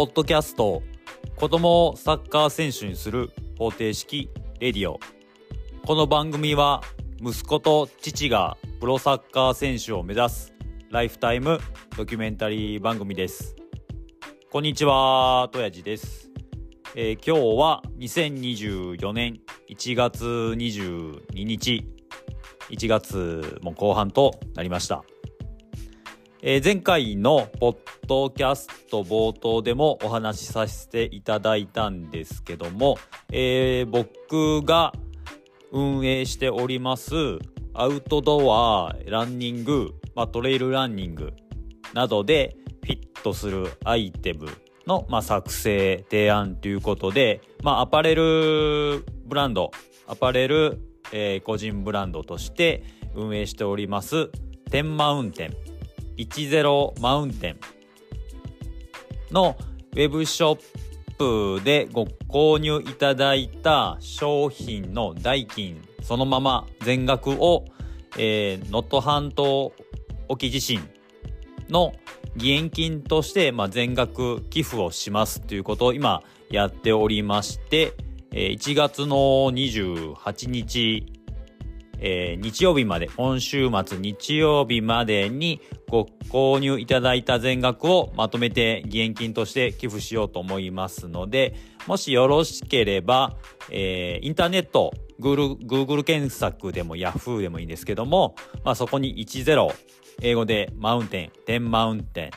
ポッドキャスト子供をサッカー選手にする方程式レディオ。この番組は息子と父がプロサッカー選手を目指すライフタイムドキュメンタリー番組です。こんにちはとやじです、えー、今日は2024年1月22日1月も後半となりました。えー、前回のポッドキャスト冒頭でもお話しさせていただいたんですけども、えー、僕が運営しておりますアウトドアランニング、まあ、トレイルランニングなどでフィットするアイテムの、まあ、作成提案ということで、まあ、アパレルブランドアパレル、えー、個人ブランドとして運営しております天マウンテン10マウンテンのウェブショップでご購入いただいた商品の代金そのまま全額を能登、えー、半島沖地震の義援金として、まあ、全額寄付をしますということを今やっておりまして、えー、1月の28日えー、日曜日まで、今週末日曜日までにご購入いただいた全額をまとめて義援金として寄付しようと思いますので、もしよろしければ、えー、インターネット、Google, Google 検索でも Yahoo でもいいんですけども、まあ、そこに10、英語でマウンテン、10マウンテン、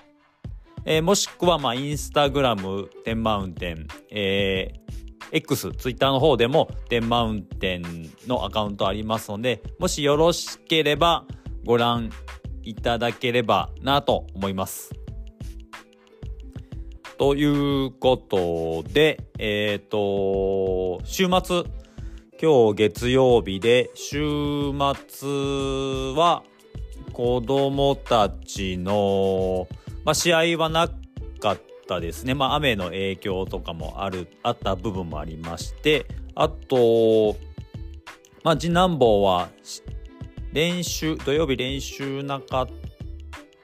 えー、もしくは、まあ、インスタグラム、10マウンテン、えー、X、Twitter の方でも、ンマウンテンのアカウントありますので、もしよろしければご覧いただければなと思います。ということで、えっ、ー、と、週末、今日月曜日で、週末は子供たちの、まあ、試合はなかったったですね。まあ、雨の影響とかもある、あった部分もありまして、あと、まあ、次男坊は、練習、土曜日練習なかっ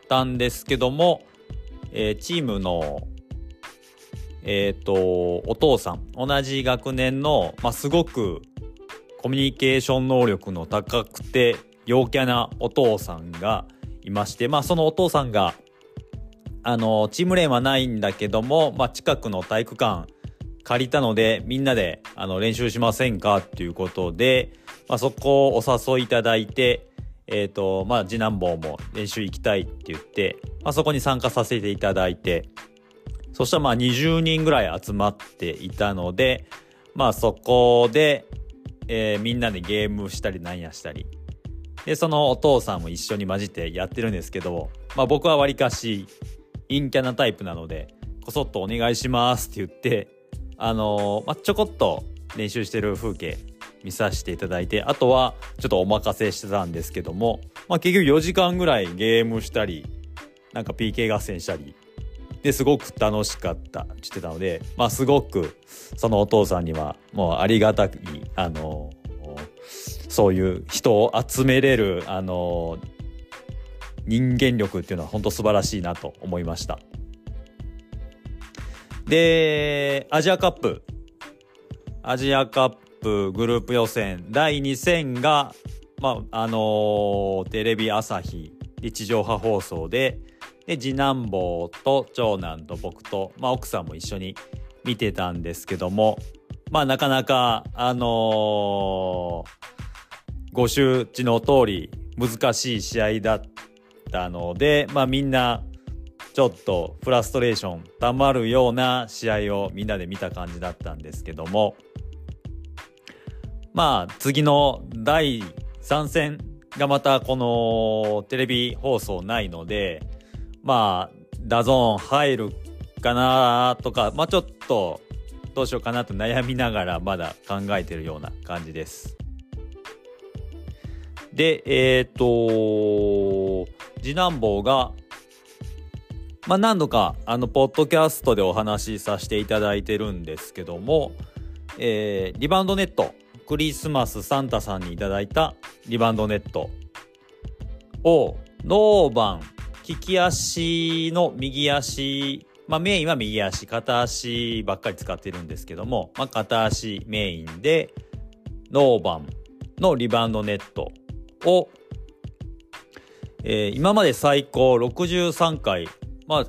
たんですけども、えー、チームの、えっ、ー、と、お父さん、同じ学年の、まあ、すごくコミュニケーション能力の高くて陽キャなお父さんがいまして、まあ、そのお父さんがあの、チームレーンはないんだけども、まあ、近くの体育館借りたので、みんなであの練習しませんかっていうことで、まあ、そこをお誘いいただいて、えっ、ー、と、まあ、次男坊も練習行きたいって言って、まあ、そこに参加させていただいて、そしたらまあ20人ぐらい集まっていたので、まあそこで、えー、みんなでゲームしたりなんやしたり。で、そのお父さんも一緒に混じってやってるんですけど、まあ僕はわりかし陰キャなタイプなので、こそっとお願いしますって言って、あのー、まあ、ちょこっと練習してる風景見させていただいて、あとはちょっとお任せしてたんですけども、まあ、結局4時間ぐらいゲームしたり、なんか PK 合戦したり、ですごく楽しかったして言ってたので、まあ、すごくそのお父さんにはもうありがたい、あのそういう人を集めれる、あの人間力っていうのは本当素晴らしいなと思いました。で、アジアカップ。アジアカップグループ予選第2戦が、まあ、あのー、テレビ朝日地上波放送で、で、次男坊と長男と僕と、まあ、奥さんも一緒に見てたんですけども、まあ、なかなか、あのー、ご周知の通り難しい試合だったので、まあみんなちょっとフラストレーションたまるような試合をみんなで見た感じだったんですけども、まあ次の第3戦がまたこのテレビ放送ないので、まあ DAZN 入るかなとか、まあちょっとどうしようかなと悩みながらまだ考えてるような感じです。で、えっ、ー、と、次男坊が、まあ、何度か、あの、ポッドキャストでお話しさせていただいてるんですけども、えー、リバウンドネット、クリスマスサンタさんにいただいたリバウンドネットを、ノーバン、利き足の右足まあ、メインは右足、片足ばっかり使ってるんですけども、まあ、片足メインで、ノーバンのリバウンドネットを、えー、今まで最高63回、まあ、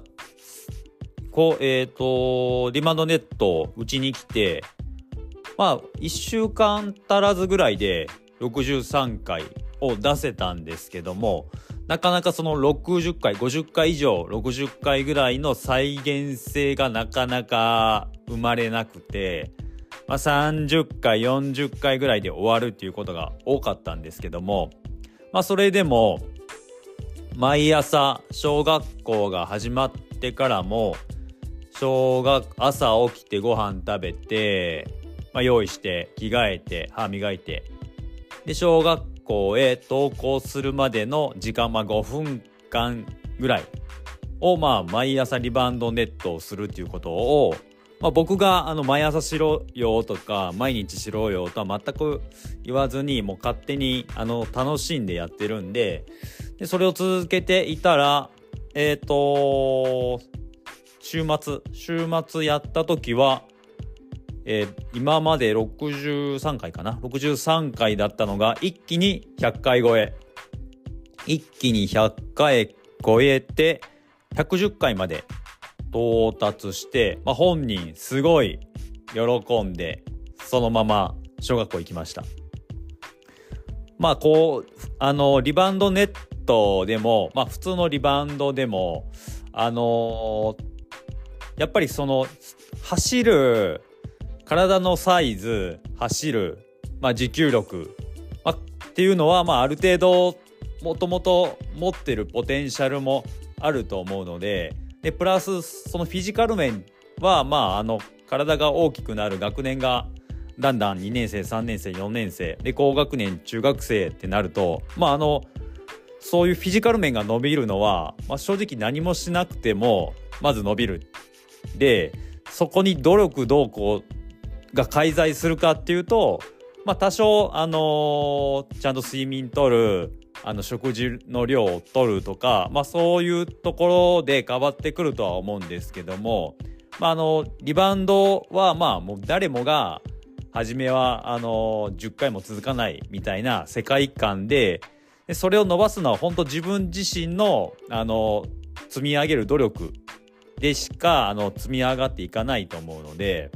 こう、えっ、ー、と、リバウンドネットを打ちに来て、まあ、1週間足らずぐらいで63回を出せたんですけども、なかなかその60回、50回以上、60回ぐらいの再現性がなかなか生まれなくて、まあ、30回、40回ぐらいで終わるっていうことが多かったんですけども、まあ、それでも、毎朝小学校が始まってからも、小学朝起きてご飯食べて、まあ、用意して着替えて歯磨いてで小学校へ登校するまでの時間、まあ、5分間ぐらいを、まあ、毎朝リバウンドネットをするっていうことを、まあ、僕があの毎朝しろよとか毎日しろよとは全く言わずにもう勝手にあの楽しんでやってるんででそれを続けていたらえっ、ー、と週末週末やった時はえー、今まで63回かな？63回だったのが一気に100回超え。一気に100回超えて110回まで到達して、まあ、本人すごい喜んでそのまま小学校行きました。まあこうあのリバウンドネットでもまあ普通のリバウンドでもあの、やっぱりその走る体のサイズ走る、まあ、持久力、まあ、っていうのは、まあ、ある程度もともと持ってるポテンシャルもあると思うのででプラスそのフィジカル面は、まあ、あの体が大きくなる学年がだんだん2年生3年生4年生で高学年中学生ってなるとまああのそういうフィジカル面が伸びるのは、まあ、正直何もしなくてもまず伸びる。でそこに努力どうこうが介在するかっていうと、まあ、多少、あのー、ちゃんと睡眠とるあの食事の量を取るとか、まあ、そういうところで変わってくるとは思うんですけども、まあ、あのリバウンドはまあもう誰もが初めはあの10回も続かないみたいな世界観ででそれを伸ばすのは本当自分自身のあの積み上げる努力でしかあの積み上がっていかないと思うので。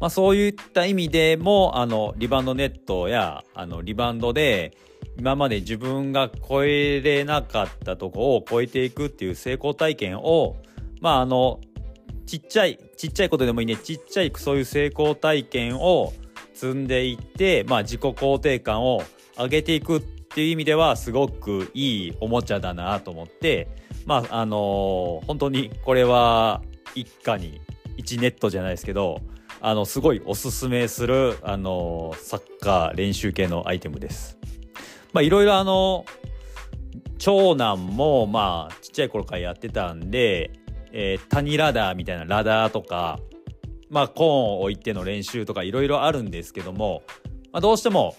まあ、そういった意味でもあのリバウンドネットやあのリバウンドで今まで自分が超えれなかったとこを超えていくっていう成功体験をまああのちっちゃいちっちゃいことでもいいねちっちゃいそういう成功体験を積んでいって、まあ、自己肯定感を上げていくっていう意味ではすごくいいおもちゃだなと思ってまああのー、本当にこれは一家に1ネットじゃないですけどあのすごいおすすめするあのサッカー練習系のアイテムです。まあいろいろあの長男もまあちっちゃい頃からやってたんで、えー、谷ラダーみたいなラダーとかまあコーンを置いての練習とかいろいろあるんですけども、まあ、どうしても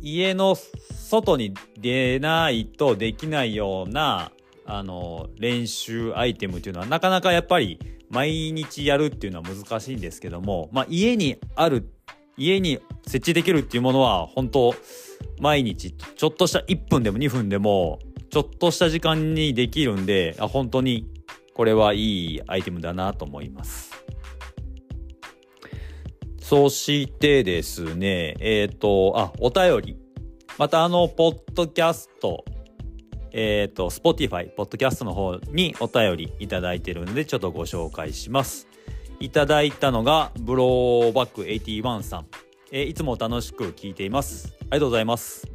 家の外に出ないとできないようなあの練習アイテムっていうのはなかなかやっぱり毎日やるっていうのは難しいんですけども、まあ、家にある家に設置できるっていうものは本当毎日ちょっとした1分でも2分でもちょっとした時間にできるんであ本当にこれはいいアイテムだなと思います。そしてですね、えっ、ー、と、あ、お便り。またあの、ポッドキャストえっ、ー、と、Spotify、ポッドキャストの方にお便りいただいてるので、ちょっとご紹介します。いただいたのが、ブローバック81さん。えー、いつも楽しく聞いています。ありがとうございます。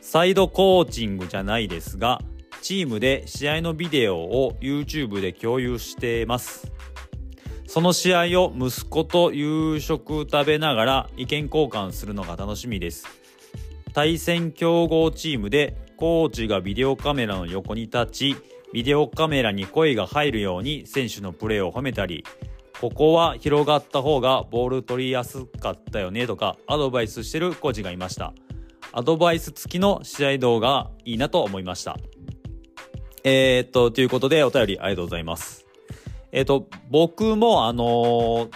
サイドコーチングじゃないですが、チームで試合のビデオを YouTube で共有しています。その試合を息子と夕食食べながら意見交換するのが楽しみです。対戦強豪チームでコーチがビデオカメラの横に立ち、ビデオカメラに声が入るように選手のプレーを褒めたり、ここは広がった方がボール取りやすかったよねとかアドバイスしてるコーチがいました。アドバイス付きの試合動画いいなと思いました。えー、っと、ということでお便りありがとうございます。えっ、と、僕もあの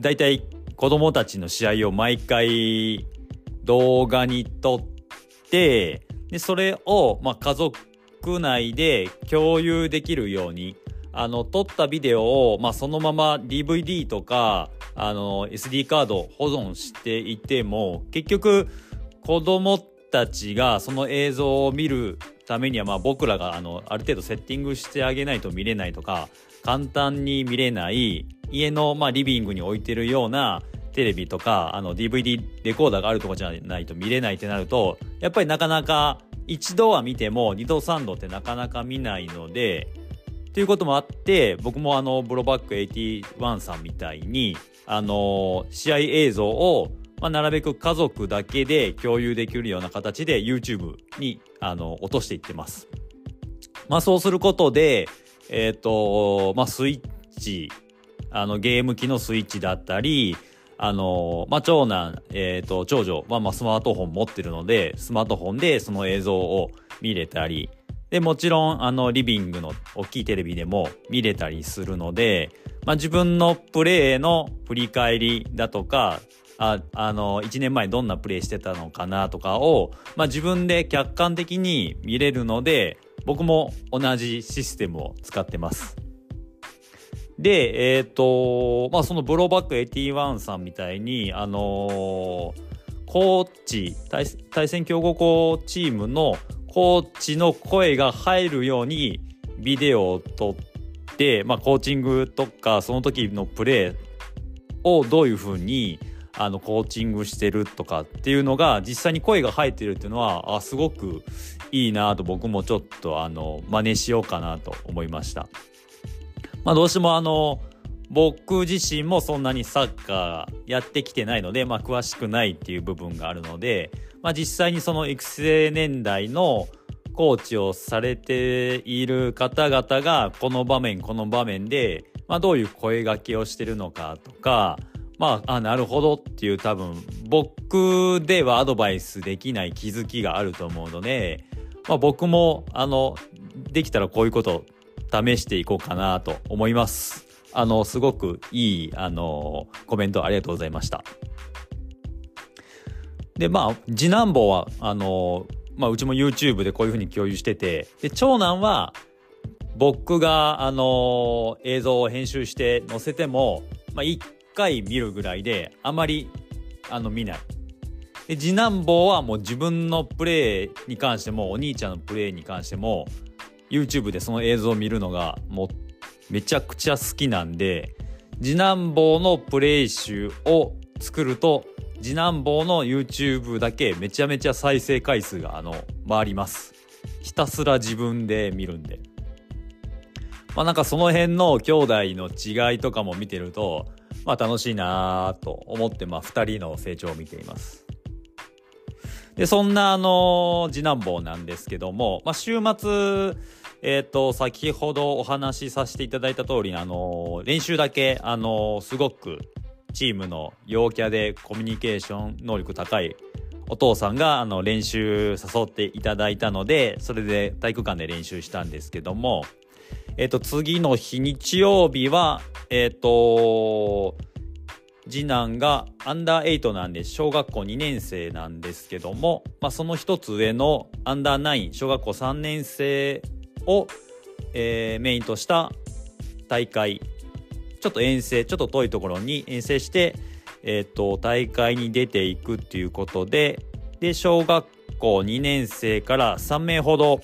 だいたい子供たちの試合を毎回動画に撮って、で、それを、まあ、家族内で共有できるように、あの、撮ったビデオを、まあ、そのまま DVD とか、あの、SD カード保存していても、結局、子供たちがその映像を見るためには、まあ、僕らが、あの、ある程度セッティングしてあげないと見れないとか、簡単に見れない、家の、まあ、リビングに置いてるようなテレビとか、あの、DVD レコーダーがあるとこじゃないと見れないってなると、やっぱりなかなか一度は見ても二度三度ってなかなか見ないので、ということもあって、僕もあの、ブロバック81さんみたいに、あの、試合映像を、まあ、なるべく家族だけで共有できるような形で YouTube に、あの、落としていってます。まあ、そうすることで、えっ、ー、と、まあ、スイッチ、あの、ゲーム機のスイッチだったり、あの、まあ、長男、えっ、ー、と、長女は、まあ、スマートフォン持ってるので、スマートフォンでその映像を見れたり、で、もちろん、あの、リビングの大きいテレビでも見れたりするので、まあ、自分のプレーの振り返りだとか、あ、あの、1年前どんなプレイしてたのかなとかを、まあ、自分で客観的に見れるので、僕も同じシステムを使ってます。で、えっ、ー、と、まあ、そのブローバック81さんみたいに、あのー、コーチ対、対戦強豪校チームのコーチの声が入るようにビデオを撮って、まあ、コーチングとか、その時のプレーをどういうふうに、あの、コーチングしてるとかっていうのが、実際に声が入ってるっていうのは、あ、すごくいいなと僕もちょっと、あの、真似しようかなと思いました。まあ、どうしてもあの僕自身もそんなにサッカーやってきてないので、まあ、詳しくないっていう部分があるので、まあ、実際にその育成年代のコーチをされている方々がこの場面この場面で、まあ、どういう声がけをしてるのかとかまあ、あ、なるほどっていう多分僕ではアドバイスできない気づきがあると思うので、まあ、僕もあのできたらこういうこと試していこうかなと思います。あの、すごくいい、あの、コメントありがとうございました。で、まあ、次男坊は、あの、まあ、うちも YouTube でこういうふうに共有してて、で、長男は、僕が、あの、映像を編集して載せても、まあ、一回見るぐらいで、あまり、あの、見ない。で、次男坊はもう自分のプレイに関しても、お兄ちゃんのプレイに関しても、YouTube でその映像を見るのがもうめちゃくちゃ好きなんで次男坊のプレイ集を作ると次男坊の YouTube だけめちゃめちゃ再生回数があの回ります。ひたすら自分で見るんで。まあなんかその辺の兄弟の違いとかも見てるとまあ楽しいなぁと思ってまあ2人の成長を見ています。でそんなあの次男坊なんですけども、まあ、週末え、ー、と、先ほどお話しさせていただいた通り、あの、練習だけ、あの、すごくチームの陽キャでコミュニケーション能力高いお父さんがあの練習誘っていただいたので、それで体育館で練習したんですけども、えっ、ー、と、次の日日曜日は、えっ、ー、と、次男がアンダー8なんで小学校2年生なんですけども、まあ、その一つ上のアンダー9小学校3年生を、えー、メインとした大会ちょっと遠征ちょっと遠いところに遠征して、えーと、大会に出ていくっていうことでで小学校2年生から3名ほど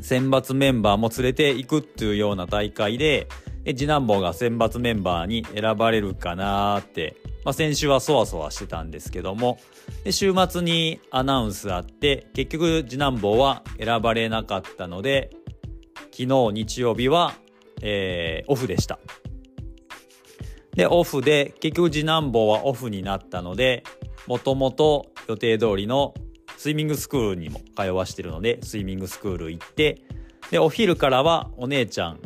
選抜メンバーも連れていくっていうような大会でで次男坊が選抜メンバーに選ばれるかなーって、まあ、先週はそわそわしてたんですけどもで週末にアナウンスあって結局次男坊は選ばれなかったので昨日日曜日は、えー、オフでした。で、オフで、結局次男坊はオフになったので、もともと予定通りのスイミングスクールにも通わしてるので、スイミングスクール行って、で、お昼からはお姉ちゃん、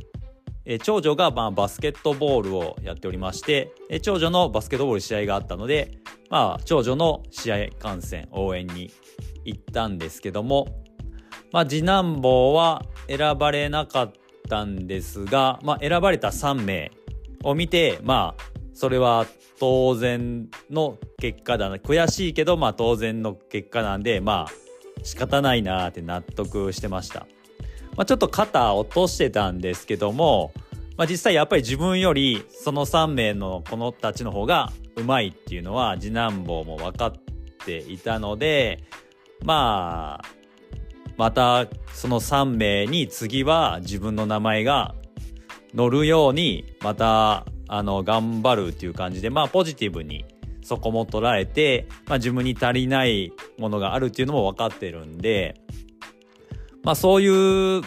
え長女がまあバスケットボールをやっておりまして、え長女のバスケットボール試合があったので、まあ、長女の試合観戦、応援に行ったんですけども、まあ、次男坊は選ばれなかったんですが、まあ、選ばれた3名を見て、まあ、それは当然の結果だな。悔しいけど、まあ当然の結果なんで、まあ仕方ないなって納得してました。まあ、ちょっと肩落としてたんですけども、まあ、実際やっぱり自分よりその3名のこのたちの方がうまいっていうのは次男坊も分かっていたので、まあ、またその3名に次は自分の名前が乗るようにまたあの頑張るっていう感じでまあポジティブにそこも捉えて、まあ、自分に足りないものがあるっていうのも分かってるんでまあそういう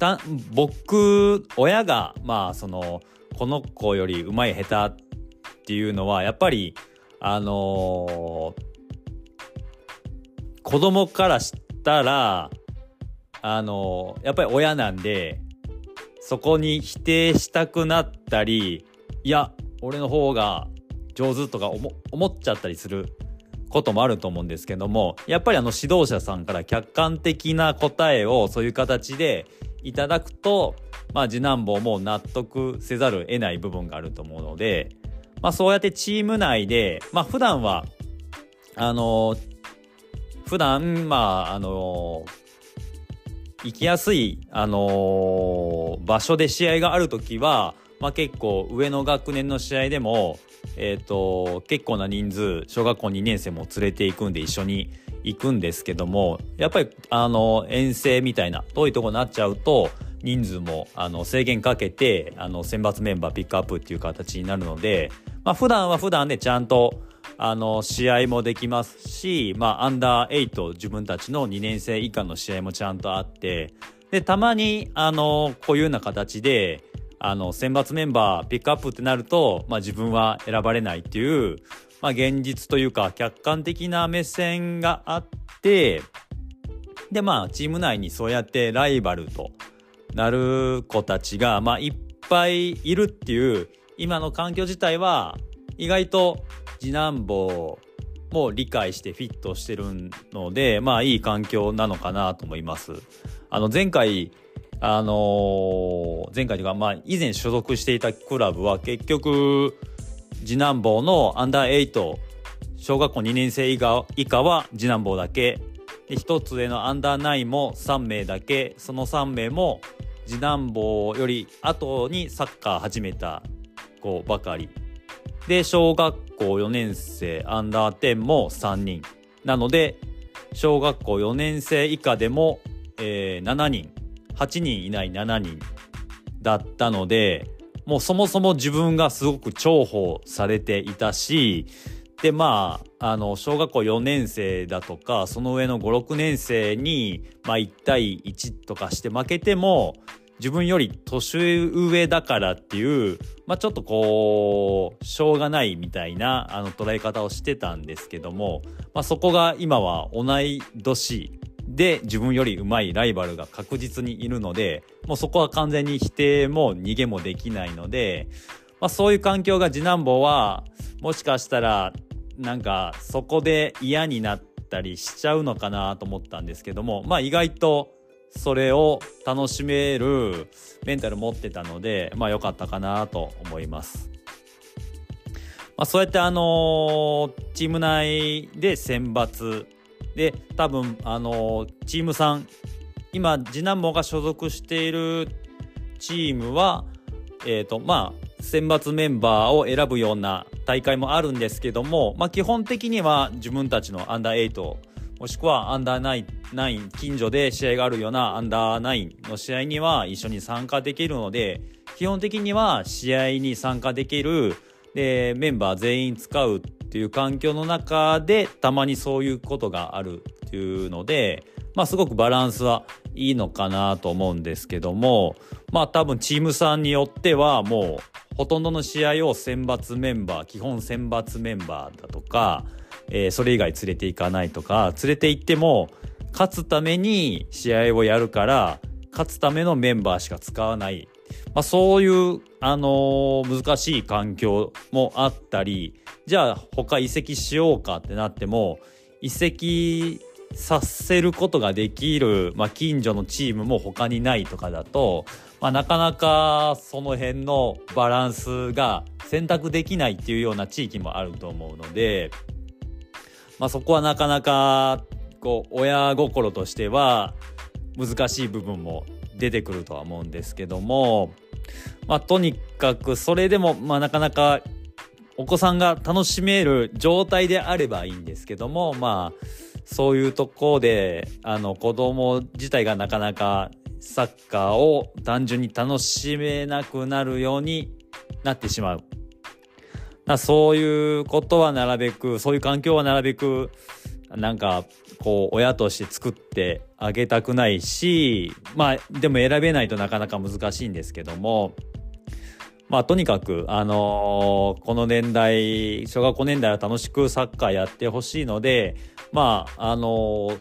た僕親がまあそのこの子よりうまい下手っていうのはやっぱりあのー、子供からしたらあのやっぱり親なんでそこに否定したくなったりいや俺の方が上手とか思っちゃったりすることもあると思うんですけどもやっぱりあの指導者さんから客観的な答えをそういう形でいただくと、まあ、次男坊も納得せざるを得ない部分があると思うので、まあ、そうやってチーム内で、まあ、普段はあの普段まああの行きやすい、あの、場所で試合がある時は、まあ、結構上の学年の試合でも、えーと、結構な人数小学校2年生も連れていくんで一緒に行くんですけどもやっぱりあの遠征みたいな遠いとこになっちゃうと人数もあの制限かけてあの選抜メンバーピックアップっていう形になるので、まあ、普段は普段でちゃんとあの試合もできますし、まあ、アンダー8自分たちの2年生以下の試合もちゃんとあってでたまにあのこういうような形であの選抜メンバーピックアップってなると、まあ、自分は選ばれないっていう、まあ、現実というか客観的な目線があってでまあチーム内にそうやってライバルとなる子たちが、まあ、いっぱいいるっていう今の環境自体は意外と次男坊も理解してフィットしてるのでまあいい環境なのかなと思います。あの前回あのー、前回というか、まあ、以前所属していたクラブは結局次男坊のアンダー8小学校2年生以下以下は次男坊だけ。で1つ上のアンダー9も3名だけ。その3名も次男坊より後にサッカー始めた子ばかり。で小学校4年生アンダー10も3人。なので小学校4年生以下でも、えー、7人。8人いない7人だったのでもうそもそも自分がすごく重宝されていたしでまああの小学校4年生だとかその上の56年生に、まあ、1対1とかして負けても自分より年上だからっていう、まあ、ちょっとこうしょうがないみたいなあの捉え方をしてたんですけども、まあ、そこが今は同い年で自分より上手いライバルが確実にいるのでもうそこは完全に否定も逃げもできないので、まあ、そういう環境が次男坊はもしかしたらなんかそこで嫌になったりしちゃうのかなと思ったんですけどもまあ意外とそれを楽しめるメンタル持ってたのでまあ良かったかなと思います。まあ、そうやってあの、チーム内で選抜で多分あのチームさん今次男坊が所属しているチームはえっ、ー、とまあ選抜メンバーを選ぶような大会もあるんですけども、まあ、基本的には自分たちのアンダー8もしくはアンダー9近所で試合があるようなアンダー9の試合には一緒に参加できるので基本的には試合に参加できるでメンバー全員使うっていう環境の中でたまにそういうことがあるっていうので、まあ、すごくバランスはいいのかなと思うんですけどもまあ多分チームさんによってはもうほとんどの試合を選抜メンバー基本選抜メンバーだとか、えー、それ以外連れていかないとか連れて行っても勝つために試合をやるから勝つためのメンバーしか使わない。まあ、そういう、あのー、難しい環境もあったりじゃあ他移籍しようかってなっても移籍させることができる、まあ、近所のチームも他にないとかだと、まあ、なかなかその辺のバランスが選択できないっていうような地域もあると思うので、まあ、そこはなかなかこう親心としては難しい部分も出てくるとは思うんですけども、まあ、とにかくそれでも、まあ、なかなかお子さんが楽しめる状態であればいいんですけどもまあそういうとこであの子供自体がなかなかサッカーを単純に楽しめなくなるようになってしまう。そういうことはなるべくそういう環境はなるべくなんかこう親として作ってあげたくないしまあでも選べないとなかなか難しいんですけどもまあとにかくあのー、この年代小学校年代は楽しくサッカーやってほしいのでまああのー、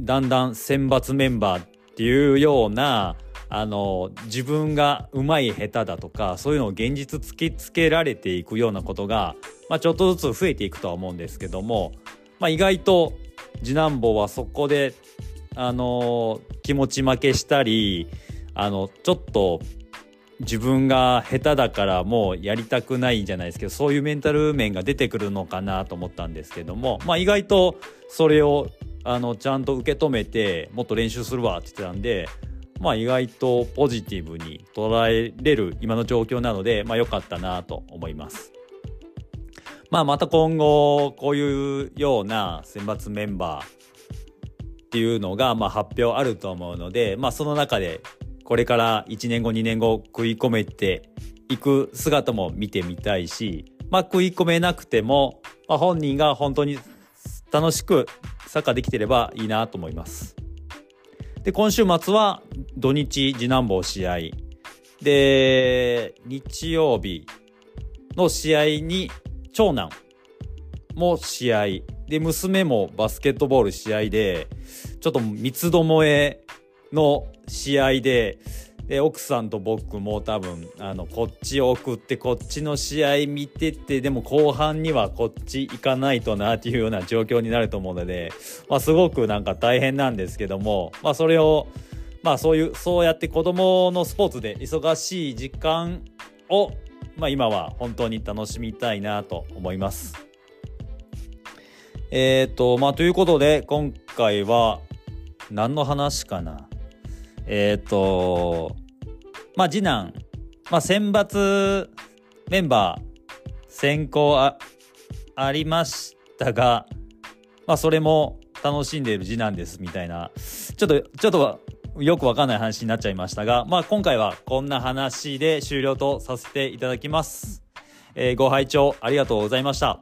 だんだん選抜メンバーっていうようなあの自分がうまい下手だとかそういうのを現実突きつけられていくようなことが、まあ、ちょっとずつ増えていくとは思うんですけども、まあ、意外と次男坊はそこであの気持ち負けしたりあのちょっと自分が下手だからもうやりたくないじゃないですけどそういうメンタル面が出てくるのかなと思ったんですけども、まあ、意外とそれをあのちゃんと受け止めてもっと練習するわって言ってたんでまあ意外とポジティブに捉えれる今の状況なので、まあ良かったなと思います。まあまた今後こういうような選抜メンバーっていうのがまあ発表あると思うので、まあその中でこれから1年後2年後食い込めていく姿も見てみたいし、まあ食い込めなくても、まあ、本人が本当に楽しくサッカーできてればいいなと思います。で、今週末は土日次男坊試合。で、日曜日の試合に長男も試合。で、娘もバスケットボール試合で、ちょっと三つどもえの試合で、で奥さんと僕も多分あのこっちを送ってこっちの試合見ててでも後半にはこっち行かないとなっていうような状況になると思うので、まあ、すごくなんか大変なんですけども、まあ、それをまあそういうそうやって子供のスポーツで忙しい時間を、まあ、今は本当に楽しみたいなと思います。えっ、ー、とまあということで今回は何の話かな？えっ、ー、と、まあ、次男、まあ、選抜メンバー選考あありましたが、まあ、それも楽しんでいる次男ですみたいな、ちょっと、ちょっとよくわかんない話になっちゃいましたが、まあ、今回はこんな話で終了とさせていただきます。えー、ご拝聴ありがとうございました。